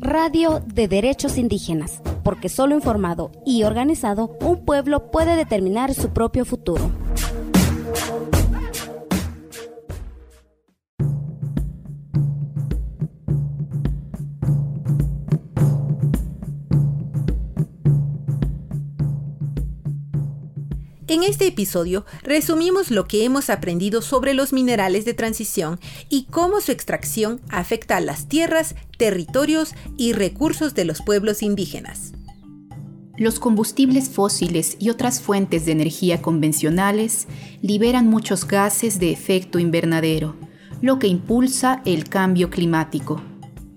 Radio de Derechos Indígenas, porque solo informado y organizado un pueblo puede determinar su propio futuro. En este episodio resumimos lo que hemos aprendido sobre los minerales de transición y cómo su extracción afecta a las tierras, territorios y recursos de los pueblos indígenas. Los combustibles fósiles y otras fuentes de energía convencionales liberan muchos gases de efecto invernadero, lo que impulsa el cambio climático.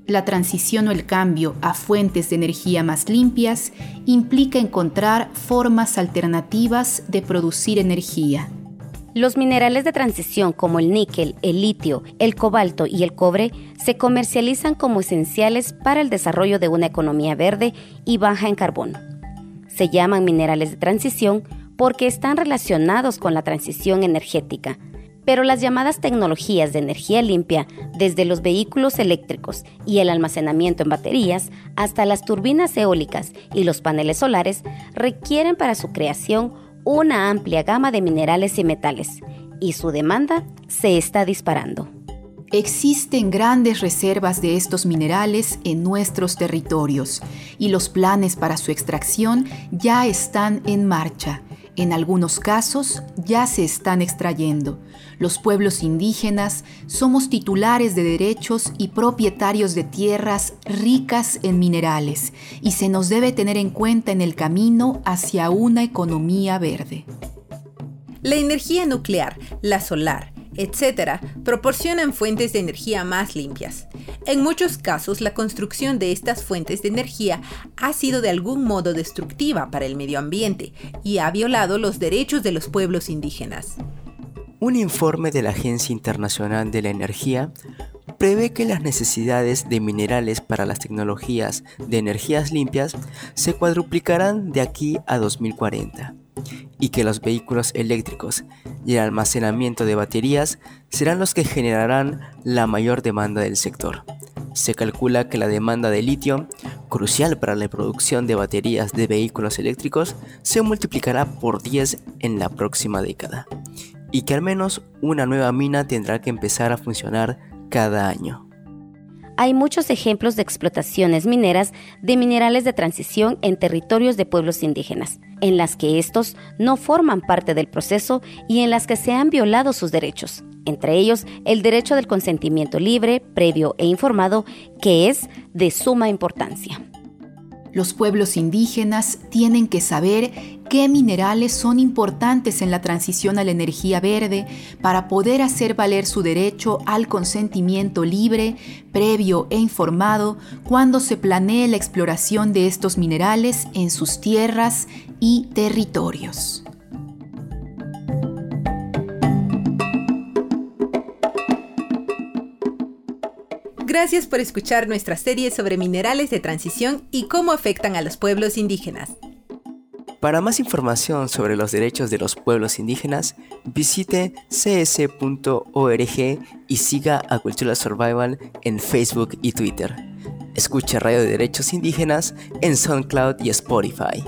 La transición o el cambio a fuentes de energía más limpias implica encontrar formas alternativas de producir energía. Los minerales de transición como el níquel, el litio, el cobalto y el cobre se comercializan como esenciales para el desarrollo de una economía verde y baja en carbono. Se llaman minerales de transición porque están relacionados con la transición energética, pero las llamadas tecnologías de energía limpia, desde los vehículos eléctricos y el almacenamiento en baterías hasta las turbinas eólicas y los paneles solares, requieren para su creación una amplia gama de minerales y metales, y su demanda se está disparando. Existen grandes reservas de estos minerales en nuestros territorios y los planes para su extracción ya están en marcha en algunos casos ya se están extrayendo. Los pueblos indígenas somos titulares de derechos y propietarios de tierras ricas en minerales y se nos debe tener en cuenta en el camino hacia una economía verde. La energía nuclear, la solar, etc., proporcionan fuentes de energía más limpias. En muchos casos, la construcción de estas fuentes de energía ha sido de algún modo destructiva para el medio ambiente y ha violado los derechos de los pueblos indígenas. Un informe de la Agencia Internacional de la Energía prevé que las necesidades de minerales para las tecnologías de energías limpias se cuadruplicarán de aquí a 2040 y que los vehículos eléctricos y el almacenamiento de baterías serán los que generarán la mayor demanda del sector. Se calcula que la demanda de litio, crucial para la producción de baterías de vehículos eléctricos, se multiplicará por 10 en la próxima década, y que al menos una nueva mina tendrá que empezar a funcionar cada año hay muchos ejemplos de explotaciones mineras de minerales de transición en territorios de pueblos indígenas, en las que estos no forman parte del proceso y en las que se han violado sus derechos, entre ellos el derecho del consentimiento libre, previo e informado, que es de suma importancia. Los pueblos indígenas tienen que saber qué minerales son importantes en la transición a la energía verde para poder hacer valer su derecho al consentimiento libre, previo e informado cuando se planee la exploración de estos minerales en sus tierras y territorios. Gracias por escuchar nuestra serie sobre minerales de transición y cómo afectan a los pueblos indígenas. Para más información sobre los derechos de los pueblos indígenas, visite cs.org y siga a Cultural Survival en Facebook y Twitter. Escuche Radio de Derechos Indígenas en SoundCloud y Spotify.